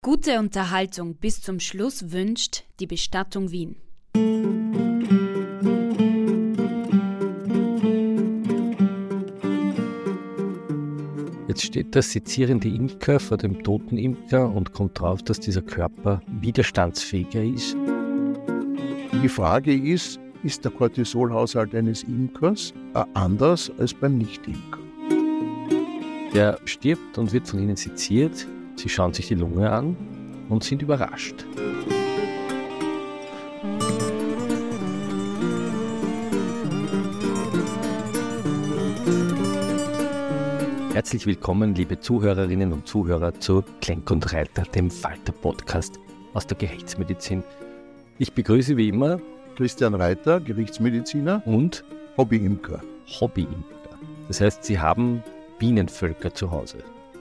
Gute Unterhaltung bis zum Schluss wünscht die Bestattung Wien. Jetzt steht der sezierende Imker vor dem toten Imker und kommt drauf, dass dieser Körper widerstandsfähiger ist. Die Frage ist, ist der Cortisolhaushalt eines Imkers äh, anders als beim Nicht-Imker? Der stirbt und wird von ihnen seziert. Sie schauen sich die Lunge an und sind überrascht. Herzlich willkommen, liebe Zuhörerinnen und Zuhörer, zu Klenk und Reiter, dem Falter-Podcast aus der Gerichtsmedizin. Ich begrüße wie immer Christian Reiter, Gerichtsmediziner und Hobbyimker. Hobbyimker. Das heißt, Sie haben Bienenvölker zu Hause.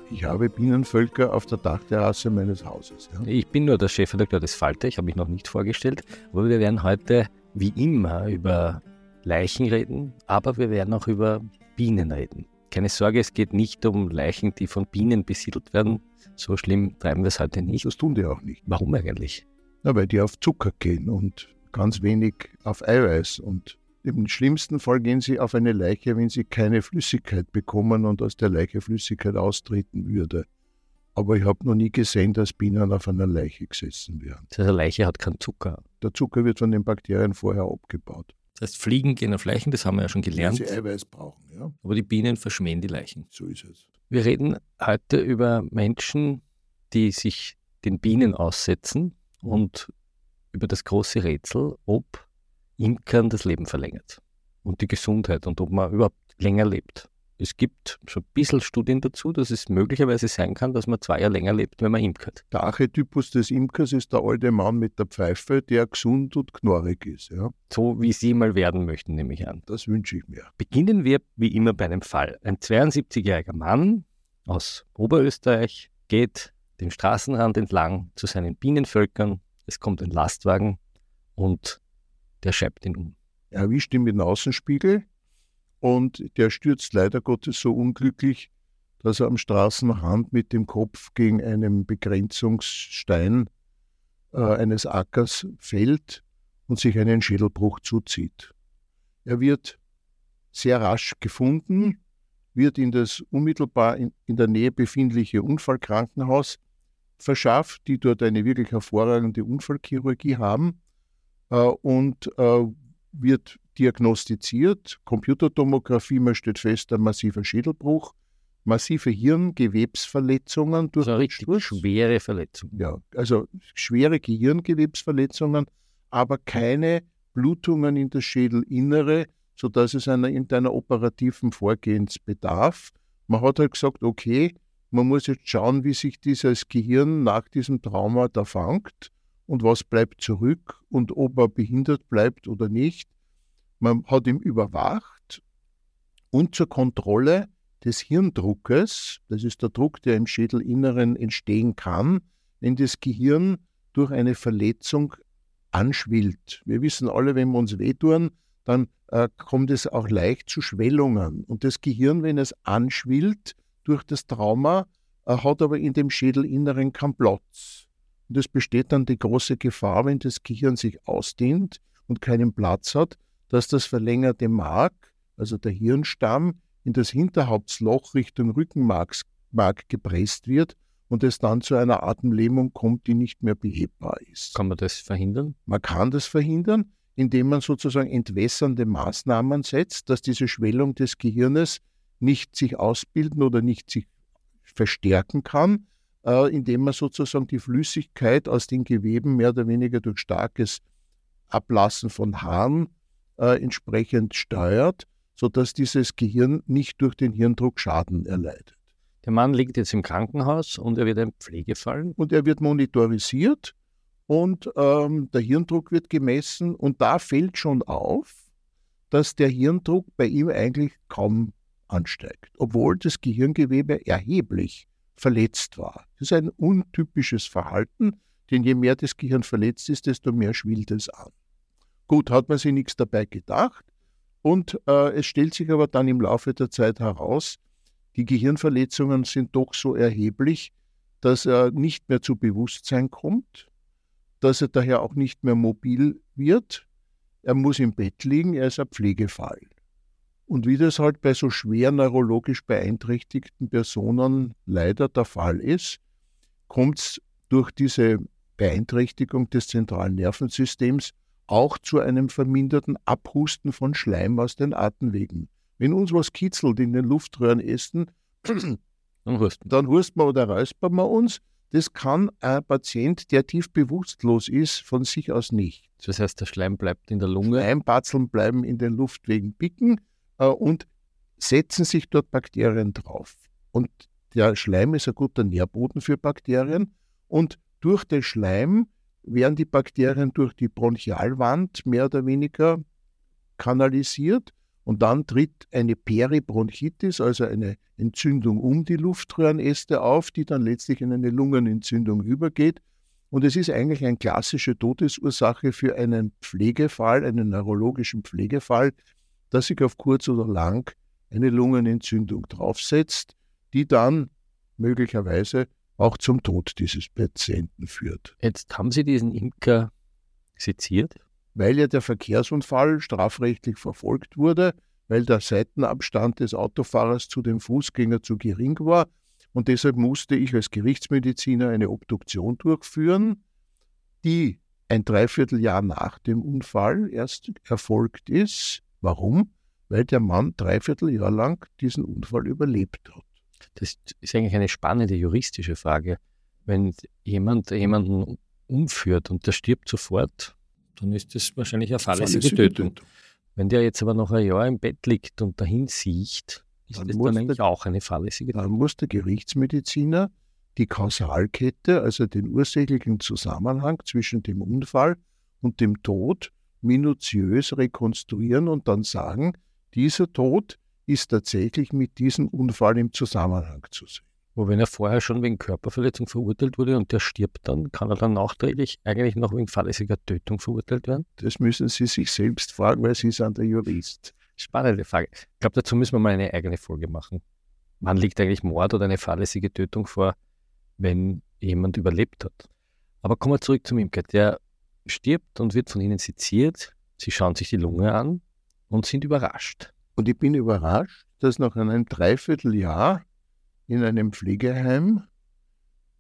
Ich habe Bienenvölker auf der Dachterrasse meines Hauses. Ja. Ich bin nur der Chefredakteur des Falter, ich habe mich noch nicht vorgestellt, aber wir werden heute wie immer über Leichen reden, aber wir werden auch über Bienen reden. Keine Sorge, es geht nicht um Leichen, die von Bienen besiedelt werden. So schlimm treiben wir es heute nicht. Das tun die auch nicht. Warum eigentlich? Na, weil die auf Zucker gehen und ganz wenig auf Eiweiß. Und im schlimmsten Fall gehen sie auf eine Leiche, wenn sie keine Flüssigkeit bekommen und aus der Leiche Flüssigkeit austreten würde. Aber ich habe noch nie gesehen, dass Bienen auf einer Leiche gesessen wären. Das heißt, eine Leiche hat keinen Zucker. Der Zucker wird von den Bakterien vorher abgebaut. Das heißt, Fliegen gehen auf Leichen, das haben wir ja schon gelernt. Wenn sie Eiweiß brauchen, ja. Aber die Bienen verschmähen die Leichen. So ist es. Wir reden heute über Menschen, die sich den Bienen aussetzen und über das große Rätsel, ob Imkern das Leben verlängert und die Gesundheit und ob man überhaupt länger lebt. Es gibt schon ein bisschen Studien dazu, dass es möglicherweise sein kann, dass man zwei Jahre länger lebt, wenn man imkert. Der Archetypus des Imkers ist der alte Mann mit der Pfeife, der gesund und knorrig ist. Ja. So wie Sie mal werden möchten, nehme ich an. Das wünsche ich mir. Beginnen wir wie immer bei einem Fall. Ein 72-jähriger Mann aus Oberösterreich geht den Straßenrand entlang zu seinen Bienenvölkern. Es kommt ein Lastwagen und der schreibt ihn um. Er erwischt ihn mit dem Außenspiegel und der stürzt leider Gottes so unglücklich, dass er am Straßenrand mit dem Kopf gegen einen Begrenzungsstein äh, eines Ackers fällt und sich einen Schädelbruch zuzieht. Er wird sehr rasch gefunden, wird in das unmittelbar in, in der Nähe befindliche Unfallkrankenhaus verschafft, die dort eine wirklich hervorragende Unfallchirurgie haben und äh, wird diagnostiziert. Computertomographie, man stellt fest, ein massiver Schädelbruch, massive Hirngewebsverletzungen durch So richtig Sturz. schwere Verletzung. Ja, also schwere Gehirngewebsverletzungen, aber keine Blutungen in das Schädelinnere, sodass es einer irgendeiner operativen Vorgehens bedarf. Man hat halt gesagt, okay, man muss jetzt schauen, wie sich dieses Gehirn nach diesem Trauma da fangt und was bleibt zurück und ob er behindert bleibt oder nicht. Man hat ihn überwacht und zur Kontrolle des Hirndruckes, das ist der Druck, der im Schädelinneren entstehen kann, wenn das Gehirn durch eine Verletzung anschwillt. Wir wissen alle, wenn wir uns wehtun, dann äh, kommt es auch leicht zu Schwellungen. Und das Gehirn, wenn es anschwillt durch das Trauma, äh, hat aber in dem Schädelinneren keinen Platz. Und es besteht dann die große Gefahr, wenn das Gehirn sich ausdehnt und keinen Platz hat, dass das verlängerte Mark, also der Hirnstamm, in das Hinterhauptsloch Richtung Rückenmark Mark gepresst wird und es dann zu einer Atemlähmung kommt, die nicht mehr behebbar ist. Kann man das verhindern? Man kann das verhindern, indem man sozusagen entwässernde Maßnahmen setzt, dass diese Schwellung des Gehirnes nicht sich ausbilden oder nicht sich verstärken kann, äh, indem man sozusagen die Flüssigkeit aus den Geweben mehr oder weniger durch starkes Ablassen von Haaren äh, entsprechend steuert, sodass dieses Gehirn nicht durch den Hirndruck Schaden erleidet. Der Mann liegt jetzt im Krankenhaus und er wird ein Pflegefall. Und er wird monitorisiert und ähm, der Hirndruck wird gemessen und da fällt schon auf, dass der Hirndruck bei ihm eigentlich kaum ansteigt, obwohl das Gehirngewebe erheblich verletzt war. Das ist ein untypisches Verhalten, denn je mehr das Gehirn verletzt ist, desto mehr schwillt es an. Gut, hat man sich nichts dabei gedacht und äh, es stellt sich aber dann im Laufe der Zeit heraus, die Gehirnverletzungen sind doch so erheblich, dass er nicht mehr zu Bewusstsein kommt, dass er daher auch nicht mehr mobil wird. Er muss im Bett liegen, er ist ein Pflegefall. Und wie das halt bei so schwer neurologisch beeinträchtigten Personen leider der Fall ist, kommt es durch diese Beeinträchtigung des zentralen Nervensystems auch zu einem verminderten Abhusten von Schleim aus den Atemwegen. Wenn uns was kitzelt in den Luftröhrenästen, dann husten. dann husten wir oder räuspern wir uns. Das kann ein Patient, der tief bewusstlos ist, von sich aus nicht. Das heißt, der Schleim bleibt in der Lunge? Schleimpatzeln bleiben in den Luftwegen picken und setzen sich dort Bakterien drauf. Und der Schleim ist ein guter Nährboden für Bakterien. Und durch den Schleim werden die Bakterien durch die Bronchialwand mehr oder weniger kanalisiert und dann tritt eine Peribronchitis, also eine Entzündung um die Luftröhrenäste auf, die dann letztlich in eine Lungenentzündung übergeht. Und es ist eigentlich eine klassische Todesursache für einen Pflegefall, einen neurologischen Pflegefall, dass sich auf kurz oder lang eine Lungenentzündung draufsetzt, die dann möglicherweise auch zum Tod dieses Patienten führt. Jetzt haben Sie diesen Imker seziert? weil ja der Verkehrsunfall strafrechtlich verfolgt wurde, weil der Seitenabstand des Autofahrers zu dem Fußgänger zu gering war. Und deshalb musste ich als Gerichtsmediziner eine Obduktion durchführen, die ein Dreivierteljahr nach dem Unfall erst erfolgt ist. Warum? Weil der Mann dreivierteljahr lang diesen Unfall überlebt hat. Das ist eigentlich eine spannende juristische Frage. Wenn jemand jemanden umführt und der stirbt sofort, dann ist das wahrscheinlich eine fahrlässige, Tötung. Tötung. Wenn der jetzt aber noch ein Jahr im Bett liegt und dahin sieht, ist dann das dann eigentlich der, auch eine fahrlässige Tötung. Dann muss der Gerichtsmediziner die Kausalkette, also den ursächlichen Zusammenhang zwischen dem Unfall und dem Tod minutiös rekonstruieren und dann sagen, dieser Tod ist tatsächlich mit diesem Unfall im Zusammenhang zu sehen. Wo wenn er vorher schon wegen Körperverletzung verurteilt wurde und der stirbt dann, kann er dann nachträglich eigentlich noch wegen fahrlässiger Tötung verurteilt werden? Das müssen Sie sich selbst fragen, weil Sie sind der Jurist. Spannende Frage. Ich glaube, dazu müssen wir mal eine eigene Folge machen. Wann liegt eigentlich Mord oder eine fahrlässige Tötung vor, wenn jemand überlebt hat? Aber kommen wir zurück zum Imker. Der stirbt und wird von Ihnen seziert. Sie schauen sich die Lunge an und sind überrascht. Und ich bin überrascht, dass nach einem Dreivierteljahr in einem Pflegeheim,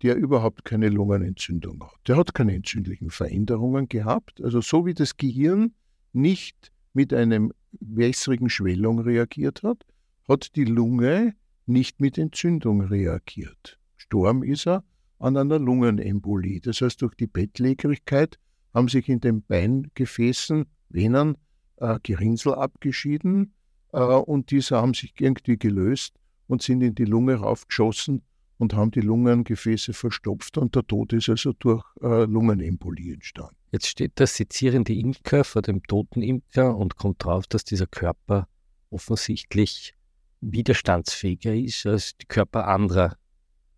der überhaupt keine Lungenentzündung hat. Der hat keine entzündlichen Veränderungen gehabt. Also so wie das Gehirn nicht mit einem wässrigen Schwellung reagiert hat, hat die Lunge nicht mit Entzündung reagiert. Storm ist er an einer Lungenembolie. Das heißt, durch die Bettlägerigkeit haben sich in den Beingefäßen Venen äh, Gerinnsel abgeschieden äh, und diese haben sich irgendwie gelöst und sind in die Lunge raufgeschossen und haben die Lungengefäße verstopft und der Tod ist also durch äh, Lungenembolie entstanden. Jetzt steht der sezierende Imker vor dem toten Imker und kommt drauf, dass dieser Körper offensichtlich widerstandsfähiger ist als die Körper anderer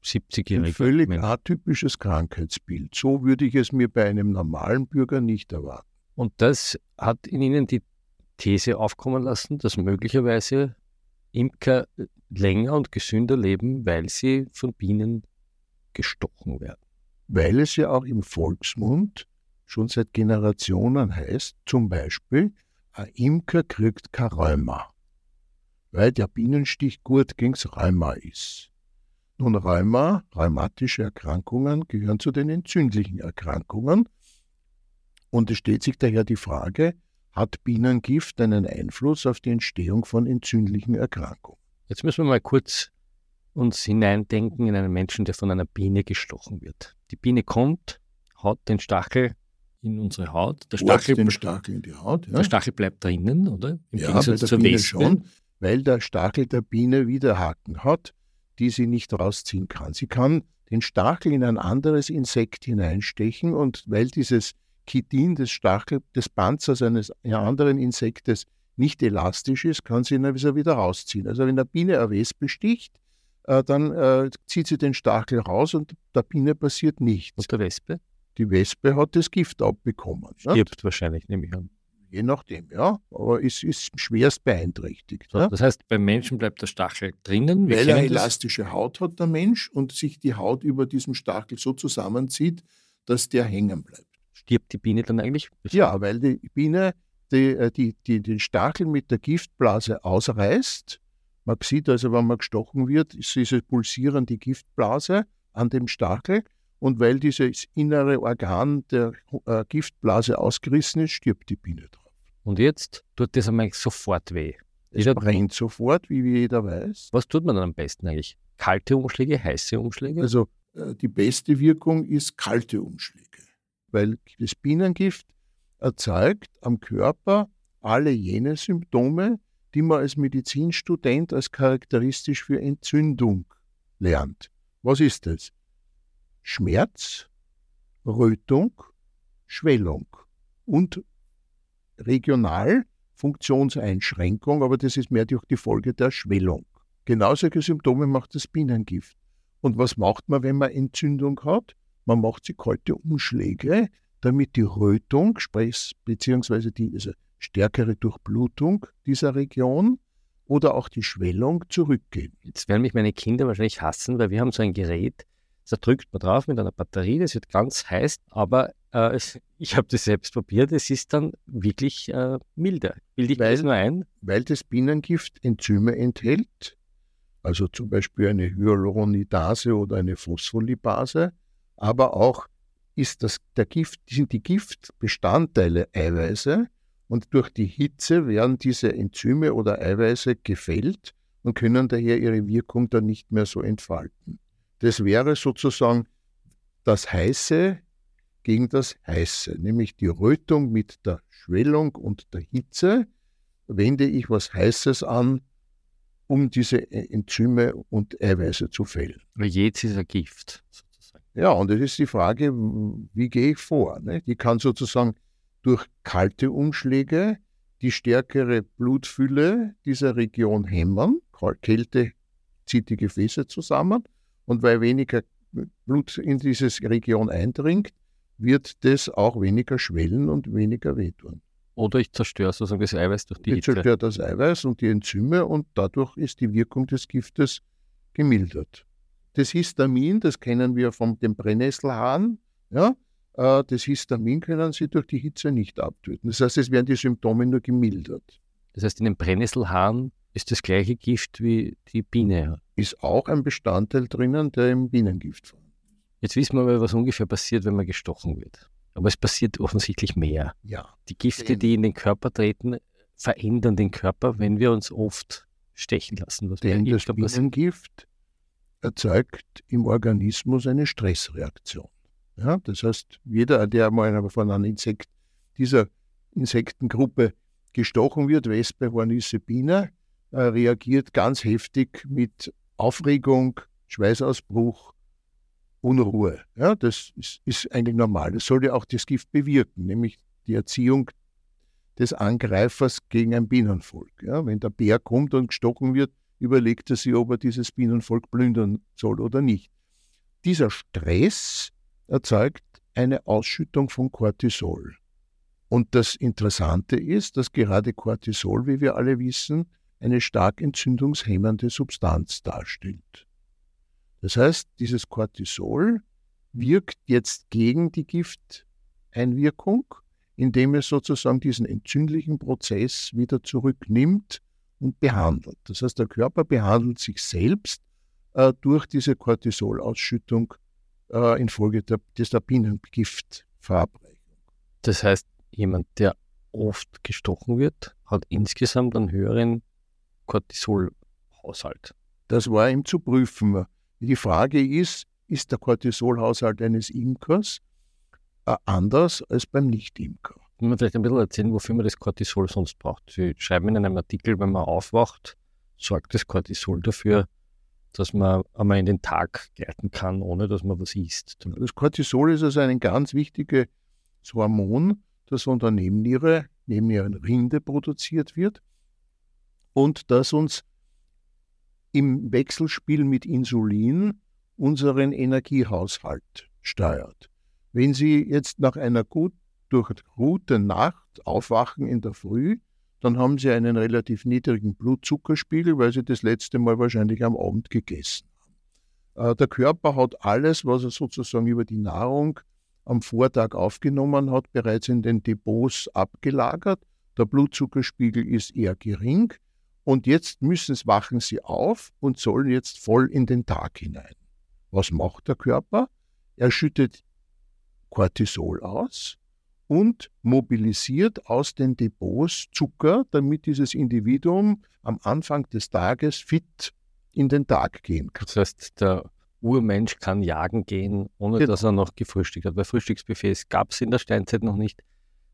70-Jähriger. Ein völlig Menschen. atypisches Krankheitsbild. So würde ich es mir bei einem normalen Bürger nicht erwarten. Und das hat in Ihnen die These aufkommen lassen, dass möglicherweise Imker länger und gesünder leben, weil sie von Bienen gestochen werden. Weil es ja auch im Volksmund schon seit Generationen heißt, zum Beispiel, ein Imker kriegt kein Rheuma, weil der Bienenstich gut gegens Rheuma ist. Nun, Rheuma, rheumatische Erkrankungen gehören zu den entzündlichen Erkrankungen. Und es stellt sich daher die Frage, hat Bienengift einen Einfluss auf die Entstehung von entzündlichen Erkrankungen? Jetzt müssen wir mal kurz uns hineindenken in einen Menschen, der von einer Biene gestochen wird. Die Biene kommt, haut den Stachel in unsere Haut. Der Stachel, den Stachel in die Haut. Ja. Der Stachel bleibt drinnen, oder? Im ja, Gegensatz zur Biene Wespe. schon, weil der Stachel der Biene Widerhaken hat, die sie nicht rausziehen kann. Sie kann den Stachel in ein anderes Insekt hineinstechen und weil dieses Chitin des Stachel, des Panzers eines anderen Insektes nicht elastisch ist, kann sie ihn wieder rausziehen. Also wenn eine Biene eine Wespe sticht, äh, dann äh, zieht sie den Stachel raus und der Biene passiert nichts. Und der Wespe? Die Wespe hat das Gift abbekommen. Stirbt nicht? wahrscheinlich, nehme ich an. Je nachdem, ja. Aber es ist schwerst beeinträchtigt. So, das heißt, beim Menschen bleibt der Stachel drinnen. Wir Weil er elastische Haut hat, der Mensch, und sich die Haut über diesem Stachel so zusammenzieht, dass der hängen bleibt. Stirbt die Biene dann eigentlich? Ja, weil die Biene die, äh, die, die, den Stachel mit der Giftblase ausreißt. Man sieht also, wenn man gestochen wird, ist diese pulsierende Giftblase an dem Stachel. Und weil dieses innere Organ der äh, Giftblase ausgerissen ist, stirbt die Biene drauf. Und jetzt tut das einmal sofort weh. Es jeder brennt sofort, wie jeder weiß. Was tut man dann am besten eigentlich? Kalte Umschläge, heiße Umschläge? Also äh, die beste Wirkung ist kalte Umschläge, weil das Bienengift erzeugt am Körper alle jene Symptome, die man als Medizinstudent als charakteristisch für Entzündung lernt. Was ist das? Schmerz, Rötung, Schwellung und regional Funktionseinschränkung, aber das ist mehr durch die Folge der Schwellung. Genau solche Symptome macht das Bienengift. Und was macht man, wenn man Entzündung hat? Man macht sie kalte Umschläge, damit die Rötung, beziehungsweise die also stärkere Durchblutung dieser Region oder auch die Schwellung zurückgehen. Jetzt werden mich meine Kinder wahrscheinlich hassen, weil wir haben so ein Gerät, da drückt man drauf mit einer Batterie, das wird ganz heiß, aber äh, ich habe das selbst probiert, es ist dann wirklich äh, milder. Bilde ich weil, das nur ein? Weil das Bienengift Enzyme enthält, also zum Beispiel eine Hyaluronidase oder eine Phospholipase, aber auch ist das, der Gift, sind die Giftbestandteile Eiweiße und durch die Hitze werden diese Enzyme oder Eiweiße gefällt und können daher ihre Wirkung dann nicht mehr so entfalten. Das wäre sozusagen das Heiße gegen das Heiße, nämlich die Rötung mit der Schwellung und der Hitze. Wende ich was Heißes an, um diese Enzyme und Eiweiße zu fällen. Jetzt ist ein Gift. Ja, und es ist die Frage, wie gehe ich vor? Ne? Ich kann sozusagen durch kalte Umschläge die stärkere Blutfülle dieser Region hämmern. Kälte zieht die Gefäße zusammen und weil weniger Blut in diese Region eindringt, wird das auch weniger schwellen und weniger wehtun. Oder ich zerstöre sozusagen das Eiweiß durch die ich Hitze. Ich zerstöre das Eiweiß und die Enzyme und dadurch ist die Wirkung des Giftes gemildert. Das Histamin, das kennen wir von dem Brennnesselhahn, ja, äh, das Histamin können Sie durch die Hitze nicht abtöten. Das heißt, es werden die Symptome nur gemildert. Das heißt, in dem Brennnesselhahn ist das gleiche Gift wie die Biene. Ist auch ein Bestandteil drinnen, der im Bienengift vorhanden Jetzt wissen wir aber, was ungefähr passiert, wenn man gestochen wird. Aber es passiert offensichtlich mehr. Ja. Die Gifte, die in den Körper treten, verändern den Körper, wenn wir uns oft stechen lassen. Was Denn das Bienengift erzeugt im Organismus eine Stressreaktion. Ja, das heißt, jeder, der mal von einer Insekt, dieser Insektengruppe gestochen wird, Wespe, Hornisse, Biene, äh, reagiert ganz heftig mit Aufregung, Schweißausbruch, Unruhe. Ja, das ist, ist eigentlich normal. Das sollte auch das Gift bewirken, nämlich die Erziehung des Angreifers gegen ein Bienenvolk. Ja, wenn der Bär kommt und gestochen wird, überlegt er sich, ob er dieses Bienenvolk plündern soll oder nicht. Dieser Stress erzeugt eine Ausschüttung von Cortisol. Und das Interessante ist, dass gerade Cortisol, wie wir alle wissen, eine stark entzündungshemmende Substanz darstellt. Das heißt, dieses Cortisol wirkt jetzt gegen die Gifteinwirkung, indem es sozusagen diesen entzündlichen Prozess wieder zurücknimmt und behandelt. Das heißt, der Körper behandelt sich selbst äh, durch diese Cortisolausschüttung äh, infolge der, des Bienengiftverabreichung. Das heißt, jemand, der oft gestochen wird, hat insgesamt einen höheren Cortisolhaushalt. Das war ihm zu prüfen. Die Frage ist, ist der Cortisolhaushalt eines Imkers äh, anders als beim Nicht-Imker? Können wir vielleicht ein bisschen erzählen, wofür man das Cortisol sonst braucht? Sie schreiben in einem Artikel, wenn man aufwacht, sorgt das Cortisol dafür, dass man einmal in den Tag gleiten kann, ohne dass man was isst. Das Cortisol ist also ein ganz wichtiges Hormon, das von der Nebenniere, Nebennierenrinde produziert wird und das uns im Wechselspiel mit Insulin unseren Energiehaushalt steuert. Wenn Sie jetzt nach einer gut durchruhten Nacht aufwachen in der Früh, dann haben Sie einen relativ niedrigen Blutzuckerspiegel, weil Sie das letzte Mal wahrscheinlich am Abend gegessen haben. Äh, der Körper hat alles, was er sozusagen über die Nahrung am Vortag aufgenommen hat, bereits in den Depots abgelagert. Der Blutzuckerspiegel ist eher gering und jetzt müssen es, wachen sie auf und sollen jetzt voll in den Tag hinein. Was macht der Körper? Er schüttet Cortisol aus und mobilisiert aus den Depots Zucker, damit dieses Individuum am Anfang des Tages fit in den Tag gehen kann. Das heißt, der Urmensch kann jagen gehen, ohne genau. dass er noch gefrühstückt hat. Weil Frühstücksbuffets gab es in der Steinzeit noch nicht.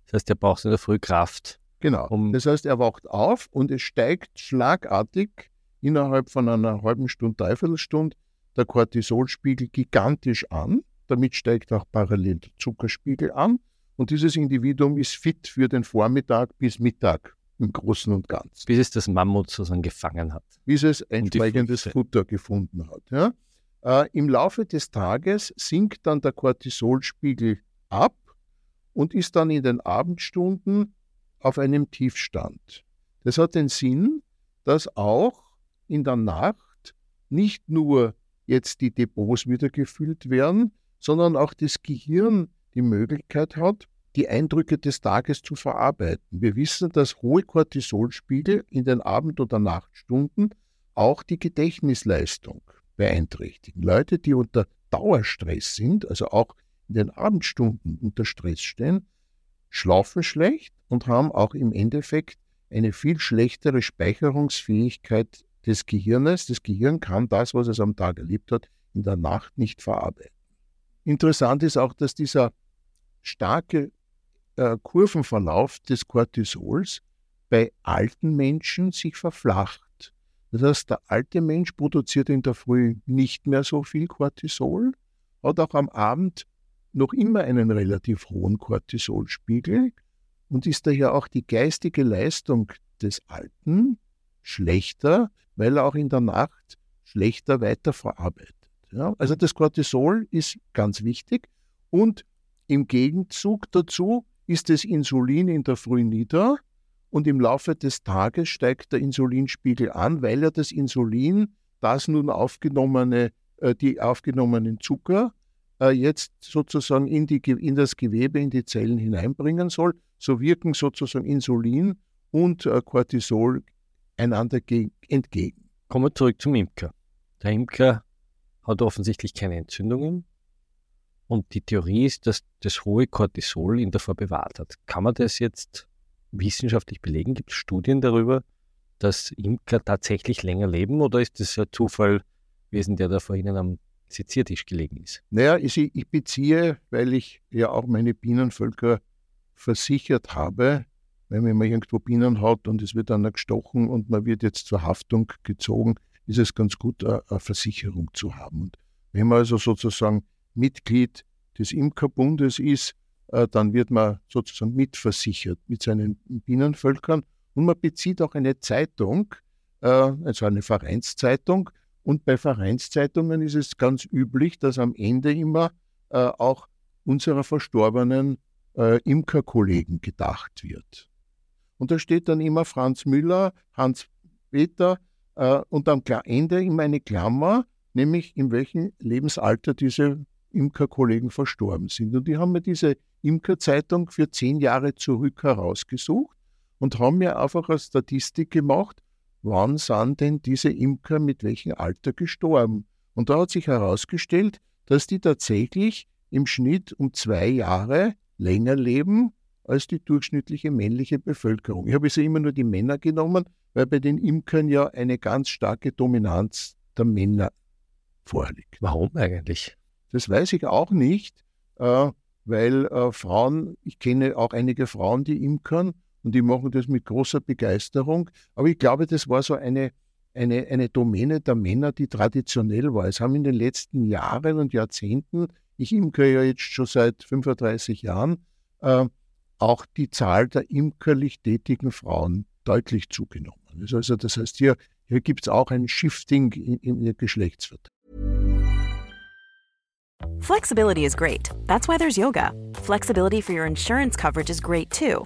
Das heißt, er braucht in der Früh Kraft. Genau. Um das heißt, er wacht auf und es steigt schlagartig innerhalb von einer halben Stunde, dreiviertel Stunde der Cortisolspiegel gigantisch an. Damit steigt auch parallel der Zuckerspiegel an. Und dieses Individuum ist fit für den Vormittag bis Mittag im Großen und Ganzen. Bis es das Mammut sozusagen gefangen hat. Bis es entsprechendes Futter gefunden hat. Ja? Äh, Im Laufe des Tages sinkt dann der Cortisolspiegel ab und ist dann in den Abendstunden auf einem Tiefstand. Das hat den Sinn, dass auch in der Nacht nicht nur jetzt die Depots wieder gefüllt werden, sondern auch das Gehirn die Möglichkeit hat, die Eindrücke des Tages zu verarbeiten. Wir wissen, dass hohe Cortisolspiegel in den Abend- oder Nachtstunden auch die Gedächtnisleistung beeinträchtigen. Leute, die unter Dauerstress sind, also auch in den Abendstunden unter Stress stehen, schlafen schlecht und haben auch im Endeffekt eine viel schlechtere Speicherungsfähigkeit des Gehirnes. Das Gehirn kann das, was es am Tag erlebt hat, in der Nacht nicht verarbeiten. Interessant ist auch, dass dieser starke äh, Kurvenverlauf des Cortisols bei alten Menschen sich verflacht. Das heißt, der alte Mensch produziert in der Früh nicht mehr so viel Cortisol, hat auch am Abend noch immer einen relativ hohen Cortisolspiegel und ist daher auch die geistige Leistung des Alten schlechter, weil er auch in der Nacht schlechter weiterverarbeitet. Ja, also das Cortisol ist ganz wichtig und im Gegenzug dazu ist das Insulin in der Früh nieder und im Laufe des Tages steigt der Insulinspiegel an, weil er das Insulin, das nun aufgenommene, äh, die aufgenommenen Zucker, äh, jetzt sozusagen in, die, in das Gewebe, in die Zellen hineinbringen soll. So wirken sozusagen Insulin und äh, Cortisol einander entgegen. Kommen wir zurück zum Imker. Der Imker hat offensichtlich keine Entzündungen und die Theorie ist, dass das hohe Cortisol ihn davor bewahrt hat. Kann man das jetzt wissenschaftlich belegen? Gibt es Studien darüber, dass Imker tatsächlich länger leben oder ist das ein Zufall gewesen, der da vor Ihnen am Seziertisch gelegen ist? Naja, ich, ich beziehe, weil ich ja auch meine Bienenvölker versichert habe, wenn man irgendwo Bienen hat und es wird dann gestochen und man wird jetzt zur Haftung gezogen, ist es ganz gut, eine, eine Versicherung zu haben. Und wenn man also sozusagen Mitglied des Imkerbundes ist, äh, dann wird man sozusagen mitversichert mit seinen Bienenvölkern und man bezieht auch eine Zeitung, äh, also eine Vereinszeitung. Und bei Vereinszeitungen ist es ganz üblich, dass am Ende immer äh, auch unserer verstorbenen Imkerkollegen gedacht wird. Und da steht dann immer Franz Müller, Hans Peter und am Ende immer eine Klammer, nämlich in welchem Lebensalter diese Imkerkollegen verstorben sind. Und die haben mir diese Imkerzeitung für zehn Jahre zurück herausgesucht und haben mir einfach eine Statistik gemacht, wann sind denn diese Imker mit welchem Alter gestorben. Und da hat sich herausgestellt, dass die tatsächlich im Schnitt um zwei Jahre länger leben als die durchschnittliche männliche Bevölkerung. Ich habe also immer nur die Männer genommen, weil bei den Imkern ja eine ganz starke Dominanz der Männer vorliegt. Warum eigentlich? Das weiß ich auch nicht, äh, weil äh, Frauen, ich kenne auch einige Frauen, die imkern und die machen das mit großer Begeisterung. Aber ich glaube, das war so eine, eine, eine Domäne der Männer, die traditionell war. Es haben in den letzten Jahren und Jahrzehnten, ich imker ja jetzt schon seit 35 Jahren, äh, auch die Zahl der imkerlich tätigen Frauen deutlich zugenommen. Also das heißt, hier, hier gibt es auch ein Shifting in, in der Geschlechtsverteilung. Flexibility is great. That's why there's yoga. Flexibility for your insurance coverage is great too.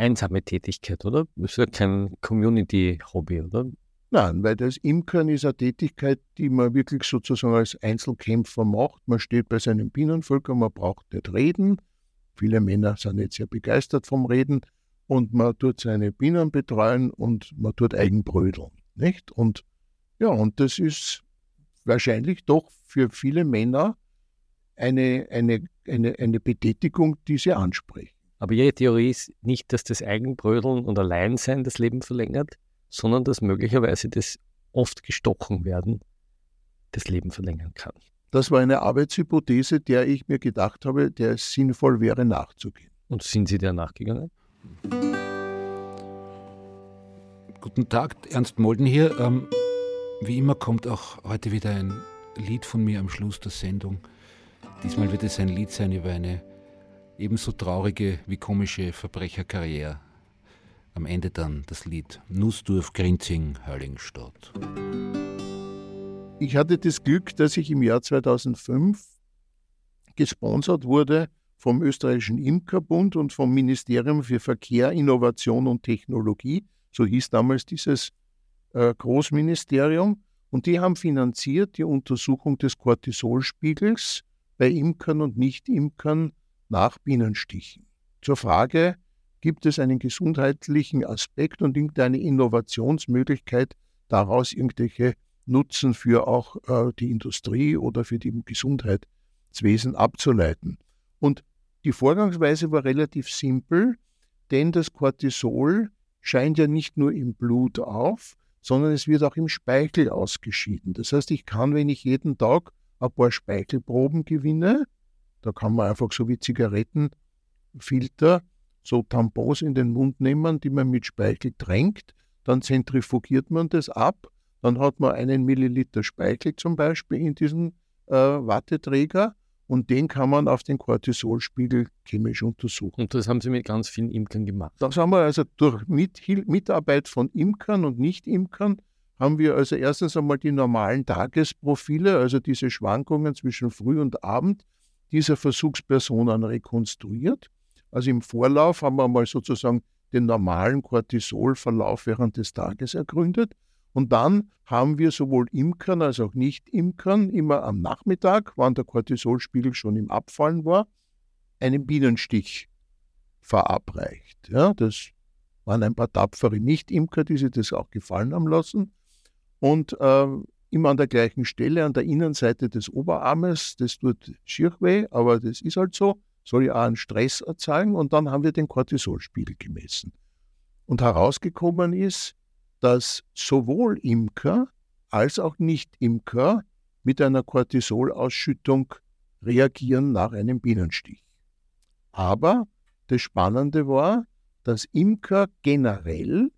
einsame Tätigkeit, oder? Ist ja kein Community-Hobby, oder? Nein, weil das Imkern ist eine Tätigkeit, die man wirklich sozusagen als Einzelkämpfer macht. Man steht bei seinen Bienenvölkern, man braucht nicht reden. Viele Männer sind nicht sehr begeistert vom Reden und man tut seine Bienen betreuen und man tut Eigenbrödeln, nicht? Und ja, und das ist wahrscheinlich doch für viele Männer eine, eine, eine, eine Betätigung, die sie anspricht. Aber Ihre Theorie ist nicht, dass das Eigenbrödeln und Alleinsein das Leben verlängert, sondern dass möglicherweise das oft gestochen werden das Leben verlängern kann. Das war eine Arbeitshypothese, der ich mir gedacht habe, der es sinnvoll wäre nachzugehen. Und sind Sie der nachgegangen? Guten Tag, Ernst Molden hier. Ähm, wie immer kommt auch heute wieder ein Lied von mir am Schluss der Sendung. Diesmal wird es ein Lied sein über eine ebenso traurige wie komische Verbrecherkarriere. Am Ende dann das Lied Nussdorf, Grinzing, Heiligenstadt. Ich hatte das Glück, dass ich im Jahr 2005 gesponsert wurde vom österreichischen Imkerbund und vom Ministerium für Verkehr, Innovation und Technologie. So hieß damals dieses äh, Großministerium. Und die haben finanziert die Untersuchung des Cortisolspiegels bei Imkern und Nicht-Imkern nach Bienenstichen. Zur Frage, gibt es einen gesundheitlichen Aspekt und irgendeine Innovationsmöglichkeit, daraus irgendwelche Nutzen für auch äh, die Industrie oder für die Gesundheitswesen abzuleiten. Und die Vorgangsweise war relativ simpel, denn das Cortisol scheint ja nicht nur im Blut auf, sondern es wird auch im Speichel ausgeschieden. Das heißt, ich kann, wenn ich jeden Tag ein paar Speichelproben gewinne, da kann man einfach so wie Zigarettenfilter so Tampons in den Mund nehmen, die man mit Speichel tränkt, dann zentrifugiert man das ab, dann hat man einen Milliliter Speichel zum Beispiel in diesem äh, Watteträger und den kann man auf den Cortisolspiegel chemisch untersuchen. Und das haben Sie mit ganz vielen Imkern gemacht? Das haben wir also durch mit Mitarbeit von Imkern und Nicht-Imkern haben wir also erstens einmal die normalen Tagesprofile, also diese Schwankungen zwischen Früh und Abend dieser Versuchspersonen rekonstruiert. Also im Vorlauf haben wir mal sozusagen den normalen Cortisolverlauf während des Tages ergründet. Und dann haben wir sowohl Imkern als auch Nicht-Imkern immer am Nachmittag, wann der Cortisolspiegel schon im Abfallen war, einen Bienenstich verabreicht. Ja, das waren ein paar tapfere Nicht-Imker, die sich das auch gefallen haben lassen. Und äh, immer an der gleichen Stelle, an der Innenseite des Oberarmes. Das tut schier weh, aber das ist halt so. Soll ja auch einen Stress erzeugen. Und dann haben wir den Cortisolspiegel gemessen. Und herausgekommen ist, dass sowohl Imker als auch Nicht-Imker mit einer Cortisolausschüttung reagieren nach einem Bienenstich. Aber das Spannende war, dass Imker generell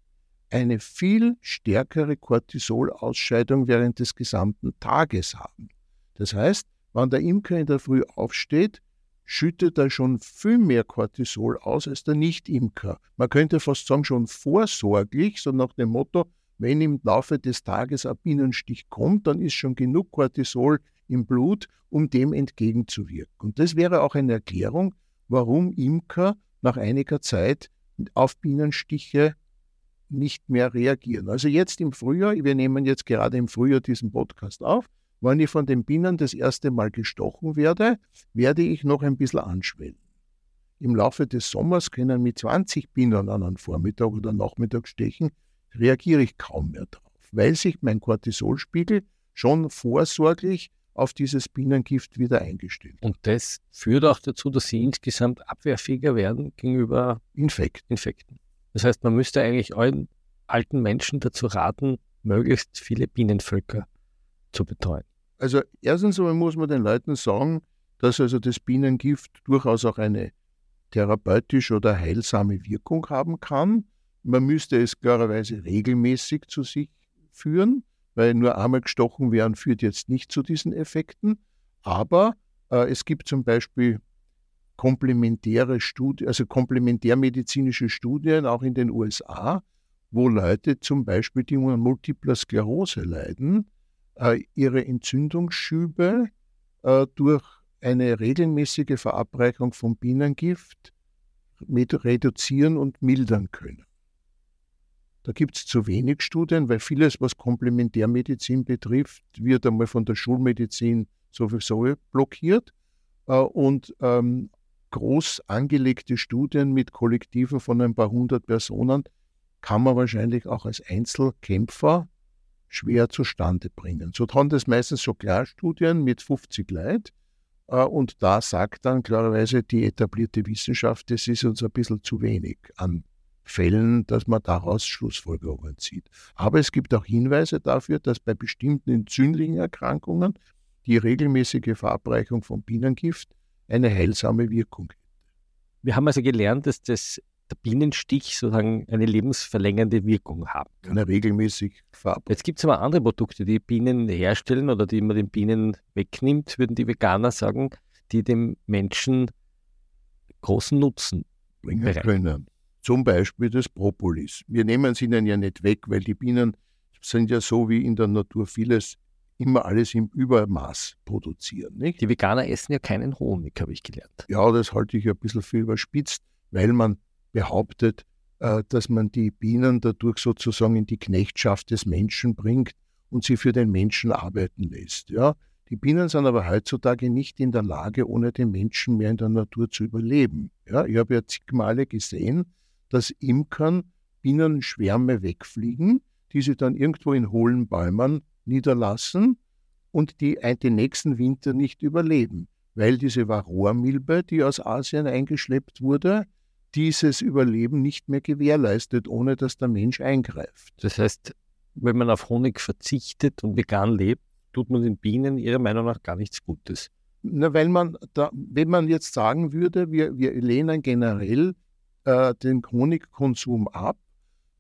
eine viel stärkere Cortisolausscheidung während des gesamten Tages haben. Das heißt, wenn der Imker in der Früh aufsteht, schüttet er schon viel mehr Cortisol aus als der Nicht-Imker. Man könnte fast sagen, schon vorsorglich, so nach dem Motto, wenn im Laufe des Tages ein Bienenstich kommt, dann ist schon genug Cortisol im Blut, um dem entgegenzuwirken. Und das wäre auch eine Erklärung, warum Imker nach einiger Zeit auf Bienenstiche nicht mehr reagieren. Also jetzt im Frühjahr, wir nehmen jetzt gerade im Frühjahr diesen Podcast auf, wenn ich von den Bienen das erste Mal gestochen werde, werde ich noch ein bisschen anschwellen. Im Laufe des Sommers können mit 20 Bienen an einem Vormittag oder Nachmittag stechen, reagiere ich kaum mehr drauf. weil sich mein Cortisolspiegel schon vorsorglich auf dieses Bienengift wieder eingestellt. Und das führt auch dazu, dass sie insgesamt abwehrfähiger werden gegenüber Infekt. Infekten. Das heißt, man müsste eigentlich allen alten Menschen dazu raten, möglichst viele Bienenvölker zu betreuen. Also erstens einmal muss man den Leuten sagen, dass also das Bienengift durchaus auch eine therapeutische oder heilsame Wirkung haben kann. Man müsste es klarerweise regelmäßig zu sich führen weil nur einmal gestochen werden führt jetzt nicht zu diesen Effekten. Aber äh, es gibt zum Beispiel komplementäre Studien, also komplementärmedizinische Studien auch in den USA, wo Leute zum Beispiel, die unter Multipler Sklerose leiden, äh, ihre Entzündungsschübe äh, durch eine regelmäßige Verabreichung von Bienengift reduzieren und mildern können. Da gibt es zu wenig Studien, weil vieles, was Komplementärmedizin betrifft, wird einmal von der Schulmedizin sowieso blockiert. Äh, und ähm, groß angelegte Studien mit Kollektiven von ein paar hundert Personen kann man wahrscheinlich auch als Einzelkämpfer schwer zustande bringen. So haben das meistens so Klarstudien mit 50 Leuten. Äh, und da sagt dann klarerweise die etablierte Wissenschaft, das ist uns ein bisschen zu wenig an Fällen, dass man daraus Schlussfolgerungen zieht. Aber es gibt auch Hinweise dafür, dass bei bestimmten entzündlichen Erkrankungen die regelmäßige Verabreichung von Bienengift eine heilsame Wirkung hätte. Wir haben also gelernt, dass das, der Bienenstich sozusagen eine lebensverlängernde Wirkung haben kann. Eine regelmäßig Verabreichung. Jetzt gibt es aber andere Produkte, die Bienen herstellen oder die man den Bienen wegnimmt, würden die Veganer sagen, die dem Menschen großen Nutzen bringen können. Zum Beispiel das Propolis. Wir nehmen es ihnen ja nicht weg, weil die Bienen sind ja so wie in der Natur vieles immer alles im Übermaß produzieren. Nicht? Die Veganer essen ja keinen Honig, habe ich gelernt. Ja, das halte ich ein bisschen für überspitzt, weil man behauptet, äh, dass man die Bienen dadurch sozusagen in die Knechtschaft des Menschen bringt und sie für den Menschen arbeiten lässt. Ja? Die Bienen sind aber heutzutage nicht in der Lage, ohne den Menschen mehr in der Natur zu überleben. Ja? Ich habe ja zig Male gesehen, dass Imkern Bienenschwärme wegfliegen, die sie dann irgendwo in hohlen Bäumen niederlassen und die den nächsten Winter nicht überleben, weil diese Varroa-Milbe, die aus Asien eingeschleppt wurde, dieses Überleben nicht mehr gewährleistet, ohne dass der Mensch eingreift. Das heißt, wenn man auf Honig verzichtet und vegan lebt, tut man den Bienen ihrer Meinung nach gar nichts Gutes. Na, weil man da, wenn man jetzt sagen würde, wir, wir lehnen generell äh, den Honigkonsum ab,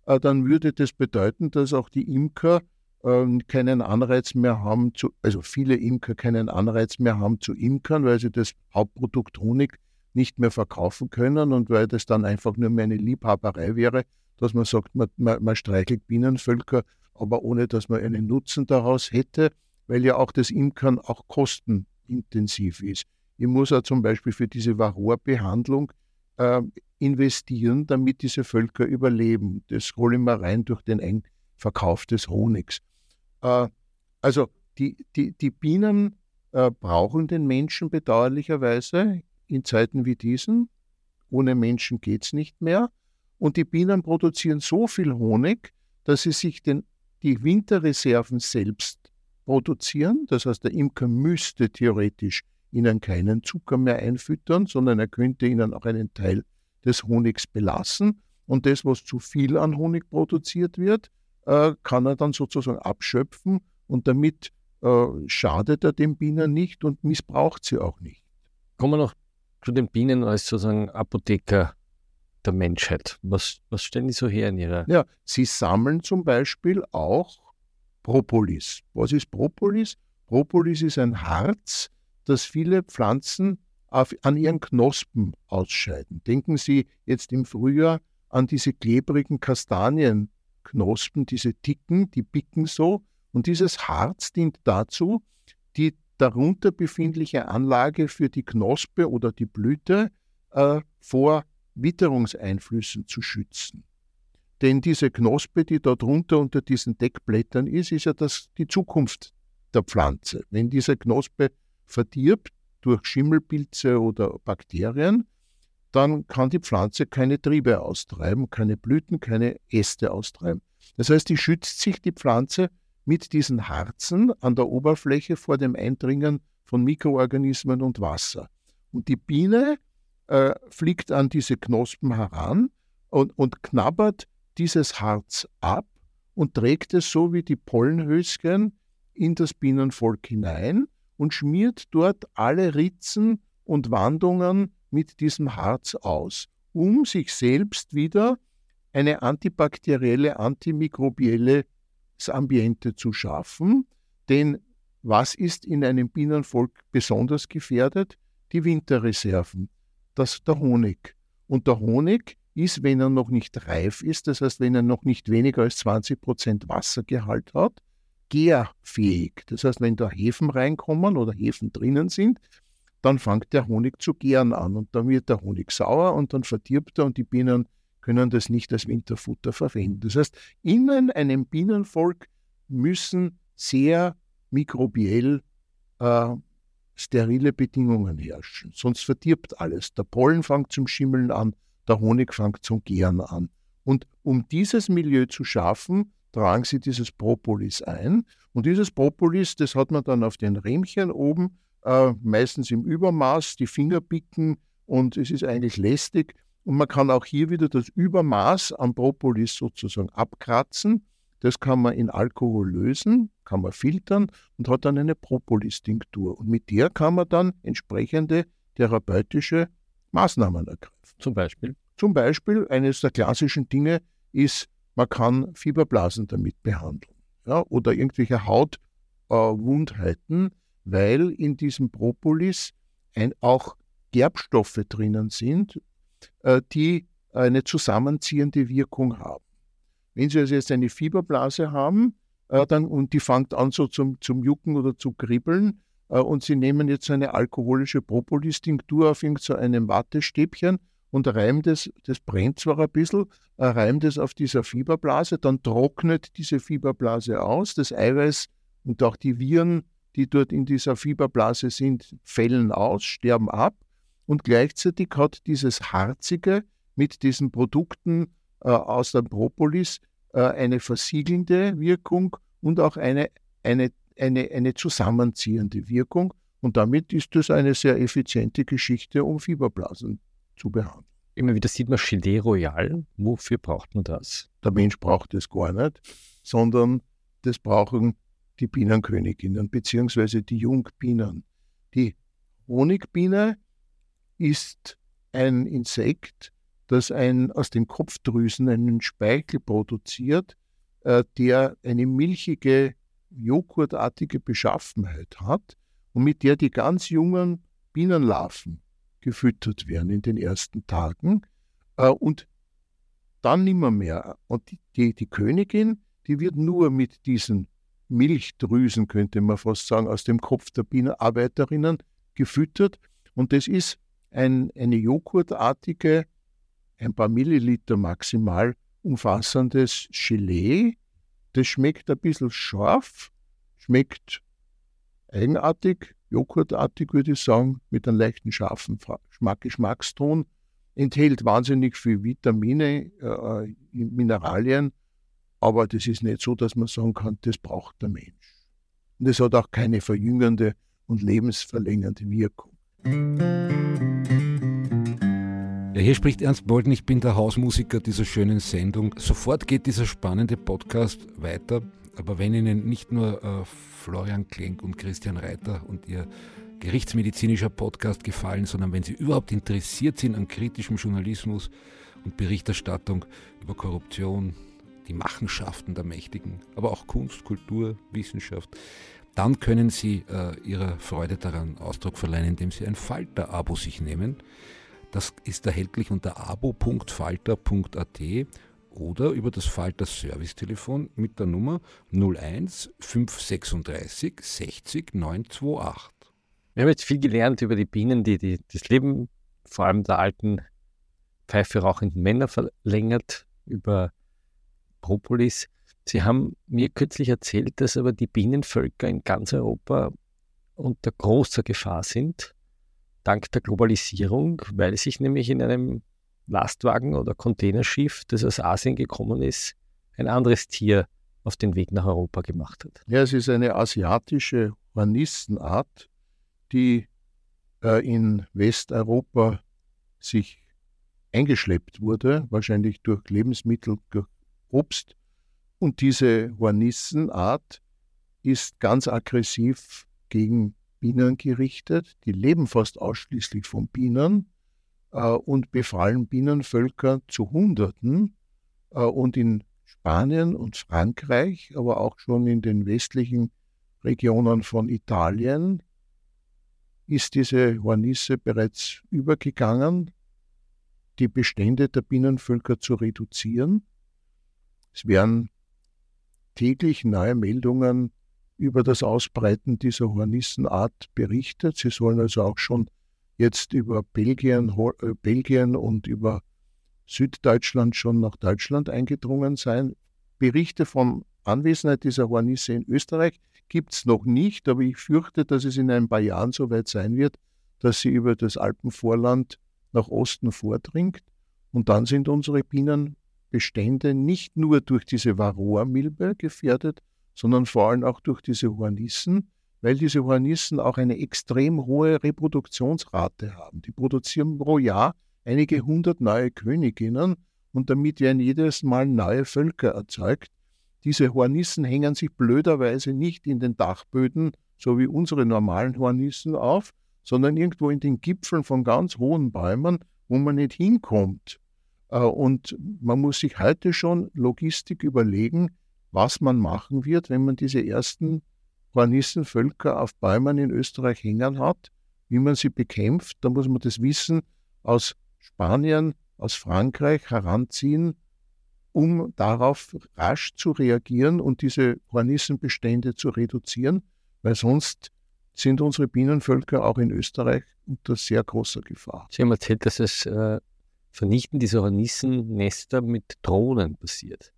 äh, dann würde das bedeuten, dass auch die Imker äh, keinen Anreiz mehr haben, zu, also viele Imker keinen Anreiz mehr haben zu imkern, weil sie das Hauptprodukt Honig nicht mehr verkaufen können und weil das dann einfach nur mehr eine Liebhaberei wäre, dass man sagt, man, man, man streichelt Bienenvölker, aber ohne dass man einen Nutzen daraus hätte, weil ja auch das Imkern auch kostenintensiv ist. Ich muss ja zum Beispiel für diese Varroa-Behandlung äh, investieren, damit diese Völker überleben. Das hole ich mal rein durch den Verkauf des Honigs. Äh, also die, die, die Bienen äh, brauchen den Menschen bedauerlicherweise in Zeiten wie diesen. Ohne Menschen geht es nicht mehr. Und die Bienen produzieren so viel Honig, dass sie sich den, die Winterreserven selbst produzieren. Das heißt, der Imker müsste theoretisch ihnen keinen Zucker mehr einfüttern, sondern er könnte ihnen auch einen Teil des Honigs belassen. Und das, was zu viel an Honig produziert wird, äh, kann er dann sozusagen abschöpfen und damit äh, schadet er den Bienen nicht und missbraucht sie auch nicht. Kommen wir noch zu den Bienen als sozusagen Apotheker der Menschheit. Was, was stellen die so her in ihrer? Ja, sie sammeln zum Beispiel auch Propolis. Was ist Propolis? Propolis ist ein Harz, das viele Pflanzen auf, an ihren Knospen ausscheiden. Denken Sie jetzt im Frühjahr an diese klebrigen Kastanienknospen, diese dicken, die bicken so. Und dieses Harz dient dazu, die darunter befindliche Anlage für die Knospe oder die Blüte äh, vor Witterungseinflüssen zu schützen. Denn diese Knospe, die dort drunter unter diesen Deckblättern ist, ist ja das, die Zukunft der Pflanze. Wenn diese Knospe verdirbt durch Schimmelpilze oder Bakterien, dann kann die Pflanze keine Triebe austreiben, keine Blüten, keine Äste austreiben. Das heißt, die schützt sich die Pflanze mit diesen Harzen an der Oberfläche vor dem Eindringen von Mikroorganismen und Wasser. Und die Biene äh, fliegt an diese Knospen heran und, und knabbert dieses Harz ab und trägt es so wie die Pollenhöschen in das Bienenvolk hinein und schmiert dort alle Ritzen und Wandungen mit diesem Harz aus, um sich selbst wieder eine antibakterielle, antimikrobielle Ambiente zu schaffen. Denn was ist in einem Bienenvolk besonders gefährdet? Die Winterreserven, das der Honig. Und der Honig ist, wenn er noch nicht reif ist, das heißt, wenn er noch nicht weniger als 20 Prozent Wassergehalt hat, gärfähig. Das heißt, wenn da Hefen reinkommen oder Hefen drinnen sind, dann fängt der Honig zu gären an und dann wird der Honig sauer und dann verdirbt er und die Bienen können das nicht als Winterfutter verwenden. Das heißt, in einem Bienenvolk müssen sehr mikrobiell äh, sterile Bedingungen herrschen, sonst verdirbt alles. Der Pollen fängt zum Schimmeln an, der Honig fängt zum Gären an. Und um dieses Milieu zu schaffen, tragen sie dieses Propolis ein. Und dieses Propolis, das hat man dann auf den Rähmchen oben, äh, meistens im Übermaß, die Finger picken und es ist eigentlich lästig. Und man kann auch hier wieder das Übermaß an Propolis sozusagen abkratzen. Das kann man in Alkohol lösen, kann man filtern und hat dann eine Propolis-Tinktur. Und mit der kann man dann entsprechende therapeutische Maßnahmen ergreifen. Zum Beispiel? Zum Beispiel, eines der klassischen Dinge ist, man kann Fieberblasen damit behandeln ja, oder irgendwelche Hautwundheiten, äh, weil in diesem Propolis ein, auch Gerbstoffe drinnen sind, äh, die eine zusammenziehende Wirkung haben. Wenn Sie also jetzt eine Fieberblase haben äh, dann, und die fängt an so zum, zum Jucken oder zu kribbeln äh, und Sie nehmen jetzt eine alkoholische Propolis-Tinktur auf irgendeinem so Wattestäbchen und reimt es, das brennt zwar ein bisschen, äh, reimt es auf dieser Fieberblase, dann trocknet diese Fieberblase aus, das Eiweiß und auch die Viren, die dort in dieser Fieberblase sind, fällen aus, sterben ab und gleichzeitig hat dieses Harzige mit diesen Produkten äh, aus der Propolis äh, eine versiegelnde Wirkung und auch eine, eine, eine, eine zusammenziehende Wirkung. Und damit ist das eine sehr effiziente Geschichte, um Fieberblasen zu behandeln. Immer wieder sieht man Gelee Royal. Wofür braucht man das? Der Mensch braucht es gar nicht, sondern das brauchen die Bienenköniginnen bzw. die Jungbienen. Die Honigbiene ist ein Insekt, das ein, aus den Kopfdrüsen einen Speichel produziert, äh, der eine milchige, joghurtartige Beschaffenheit hat und mit der die ganz jungen Bienenlarven gefüttert werden in den ersten Tagen äh, und dann nimmer mehr. Und die, die, die Königin, die wird nur mit diesen Milchdrüsen, könnte man fast sagen, aus dem Kopf der Bienenarbeiterinnen gefüttert. Und das ist ein, eine joghurtartige, ein paar Milliliter maximal umfassendes Gelee. Das schmeckt ein bisschen scharf, schmeckt eigenartig, joghurtartig, würde ich sagen, mit einem leichten scharfen Geschmack, Geschmackston, enthält wahnsinnig viel Vitamine, äh, Mineralien, aber das ist nicht so, dass man sagen kann, das braucht der Mensch. Und es hat auch keine verjüngende und lebensverlängernde Wirkung. Ja, hier spricht Ernst Bolden, ich bin der Hausmusiker dieser schönen Sendung. Sofort geht dieser spannende Podcast weiter. Aber wenn Ihnen nicht nur äh, Florian Klenk und Christian Reiter und Ihr gerichtsmedizinischer Podcast gefallen, sondern wenn Sie überhaupt interessiert sind an kritischem Journalismus und Berichterstattung über Korruption, die Machenschaften der Mächtigen, aber auch Kunst, Kultur, Wissenschaft, dann können Sie äh, Ihrer Freude daran Ausdruck verleihen, indem Sie ein Falter-Abo sich nehmen. Das ist erhältlich unter abo.falter.at oder über das Falter Servicetelefon mit der Nummer 01 536 60 928. Wir haben jetzt viel gelernt über die Bienen, die, die das Leben vor allem der alten Pfeife rauchenden Männer verlängert, über Propolis. Sie haben mir kürzlich erzählt, dass aber die Bienenvölker in ganz Europa unter großer Gefahr sind, dank der Globalisierung, weil sich nämlich in einem Lastwagen oder Containerschiff, das aus Asien gekommen ist, ein anderes Tier auf den Weg nach Europa gemacht hat. Ja, es ist eine asiatische Hornissenart, die äh, in Westeuropa sich eingeschleppt wurde, wahrscheinlich durch Lebensmittel, durch Obst. Und diese Hornissenart ist ganz aggressiv gegen Bienen gerichtet. Die leben fast ausschließlich von Bienen äh, und befallen Bienenvölker zu Hunderten. Äh, und in Spanien und Frankreich, aber auch schon in den westlichen Regionen von Italien ist diese Hornisse bereits übergegangen, die Bestände der Bienenvölker zu reduzieren. Es werden täglich neue Meldungen über das Ausbreiten dieser Hornissenart berichtet. Sie sollen also auch schon jetzt über Belgien, äh, Belgien und über Süddeutschland schon nach Deutschland eingedrungen sein. Berichte von Anwesenheit dieser Hornisse in Österreich gibt es noch nicht, aber ich fürchte, dass es in ein paar Jahren so weit sein wird, dass sie über das Alpenvorland nach Osten vordringt. Und dann sind unsere Bienenbestände nicht nur durch diese Varroa-Milbe gefährdet, sondern vor allem auch durch diese Hornissen, weil diese Hornissen auch eine extrem hohe Reproduktionsrate haben. Die produzieren pro Jahr einige hundert neue Königinnen und damit werden jedes Mal neue Völker erzeugt. Diese Hornissen hängen sich blöderweise nicht in den Dachböden, so wie unsere normalen Hornissen, auf, sondern irgendwo in den Gipfeln von ganz hohen Bäumen, wo man nicht hinkommt. Äh, und man muss sich heute schon Logistik überlegen, was man machen wird, wenn man diese ersten Hornissenvölker auf Bäumen in Österreich hängen hat, wie man sie bekämpft. Da muss man das Wissen aus Spanien, aus Frankreich heranziehen, um darauf rasch zu reagieren und diese Hornissenbestände zu reduzieren, weil sonst sind unsere Bienenvölker auch in Österreich unter sehr großer Gefahr. Sie haben erzählt, dass das äh, Vernichten dieser Hornissennester mit Drohnen passiert.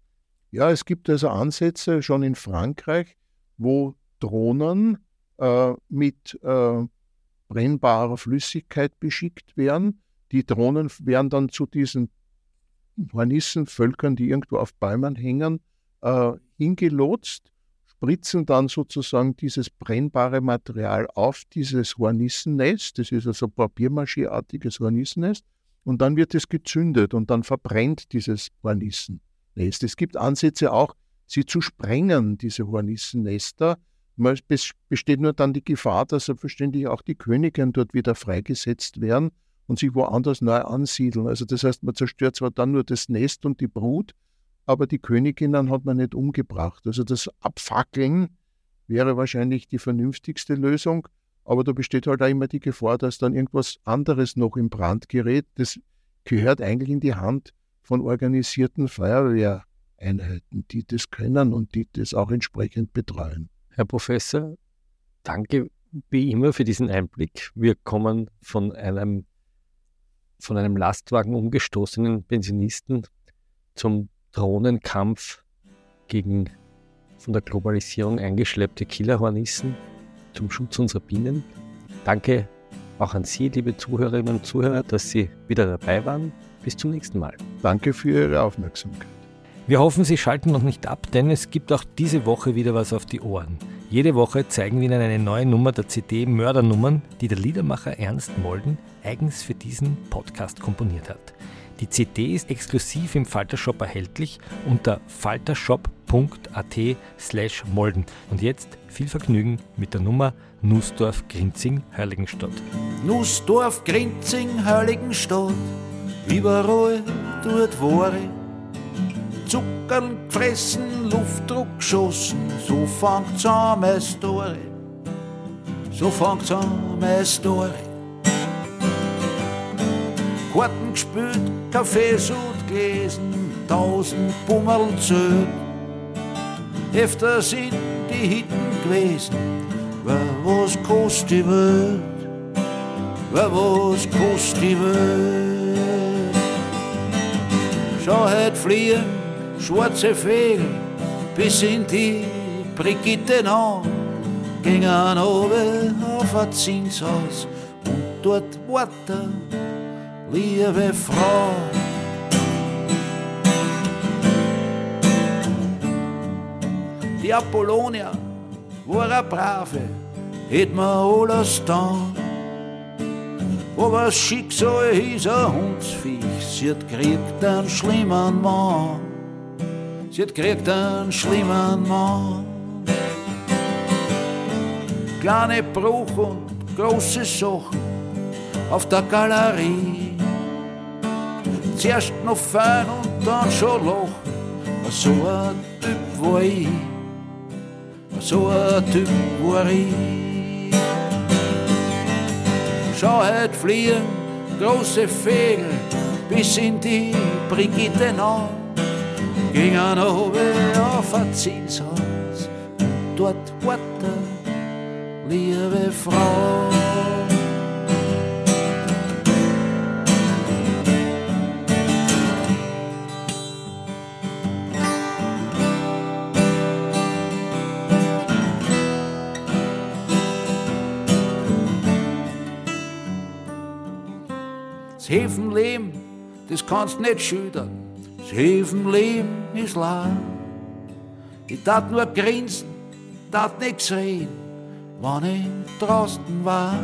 Ja, es gibt also Ansätze schon in Frankreich, wo Drohnen äh, mit äh, brennbarer Flüssigkeit beschickt werden die Drohnen werden dann zu diesen Hornissenvölkern, die irgendwo auf Bäumen hängen, äh, hingelotst, spritzen dann sozusagen dieses brennbare Material auf dieses Hornissennest. Das ist also papiermaschieartiges Hornissennest. Und dann wird es gezündet und dann verbrennt dieses Hornissennest. Es gibt Ansätze auch, sie zu sprengen, diese Hornissennester. Es besteht nur dann die Gefahr, dass selbstverständlich auch die Königinnen dort wieder freigesetzt werden und sich woanders neu ansiedeln. Also das heißt, man zerstört zwar dann nur das Nest und die Brut, aber die Königinnen hat man nicht umgebracht. Also das Abfackeln wäre wahrscheinlich die vernünftigste Lösung, aber da besteht halt auch immer die Gefahr, dass dann irgendwas anderes noch in Brand gerät. Das gehört eigentlich in die Hand von organisierten Feuerwehreinheiten, die das können und die das auch entsprechend betreuen. Herr Professor, danke wie immer für diesen Einblick. Wir kommen von einem von einem Lastwagen umgestoßenen Pensionisten zum Drohnenkampf gegen von der Globalisierung eingeschleppte Killerhornissen zum Schutz unserer Bienen. Danke auch an Sie, liebe Zuhörerinnen und Zuhörer, dass Sie wieder dabei waren. Bis zum nächsten Mal. Danke für Ihre Aufmerksamkeit. Wir hoffen, Sie schalten noch nicht ab, denn es gibt auch diese Woche wieder was auf die Ohren. Jede Woche zeigen wir Ihnen eine neue Nummer der CD Mördernummern, die der Liedermacher Ernst Molden eigens für diesen Podcast komponiert hat. Die CD ist exklusiv im Faltershop erhältlich unter faltershop.at slash molden. Und jetzt viel Vergnügen mit der Nummer Nussdorf-Grinzing-Heiligenstadt. Nussdorf-Grinzing-Heiligenstadt, überall dort war ich Zuckern gefressen, Luftdruck geschossen, so fangt's an, meine Story. So fangt's an, meine Story. Gespielt, Kaffeesud gelesen, tausend Bummel zählt. Öfter sind die Hitten gewesen, wer was kostet die Welt, wer was kostet die Welt. Schau heut fliehen, schwarze Vögel bis in die Brigitte an, gingen oben auf ein Zinshaus und dort warten, liebe Frau. Die Apollonia war eine brave, hätt man alles dann. Aber das Schicksal ist ein Hundsviech, sie hat gekriegt einen schlimmen Mann. Sie hat gekriegt einen schlimmen Mann. Kleine Bruch und große Sachen auf der Galerie. Zuerst noch fein und dann schon lachen. So ein Typ war ich. So ein Typ war ich. Schau heut fliegen große Vögel bis in die Brigitte nach. Gingen oben auf ein Zielshaus und dort wartet liebe Frau. Das Häfenleben, das kannst nicht schildern. Das Häfenleben ist lang. Ich tat nur grinsen, tat nix reden, wann ich draußen war.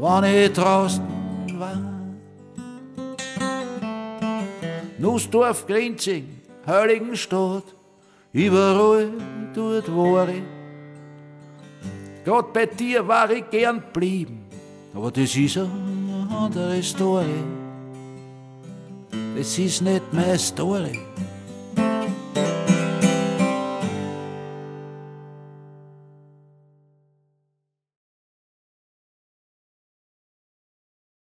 Wann ich draußen war. Nussdorf, Grinzing, Heiligenstadt, überall dort war ich. Grad bei dir war ich gern blieben, aber das ist eine andere Story. Das ist nicht meine Story.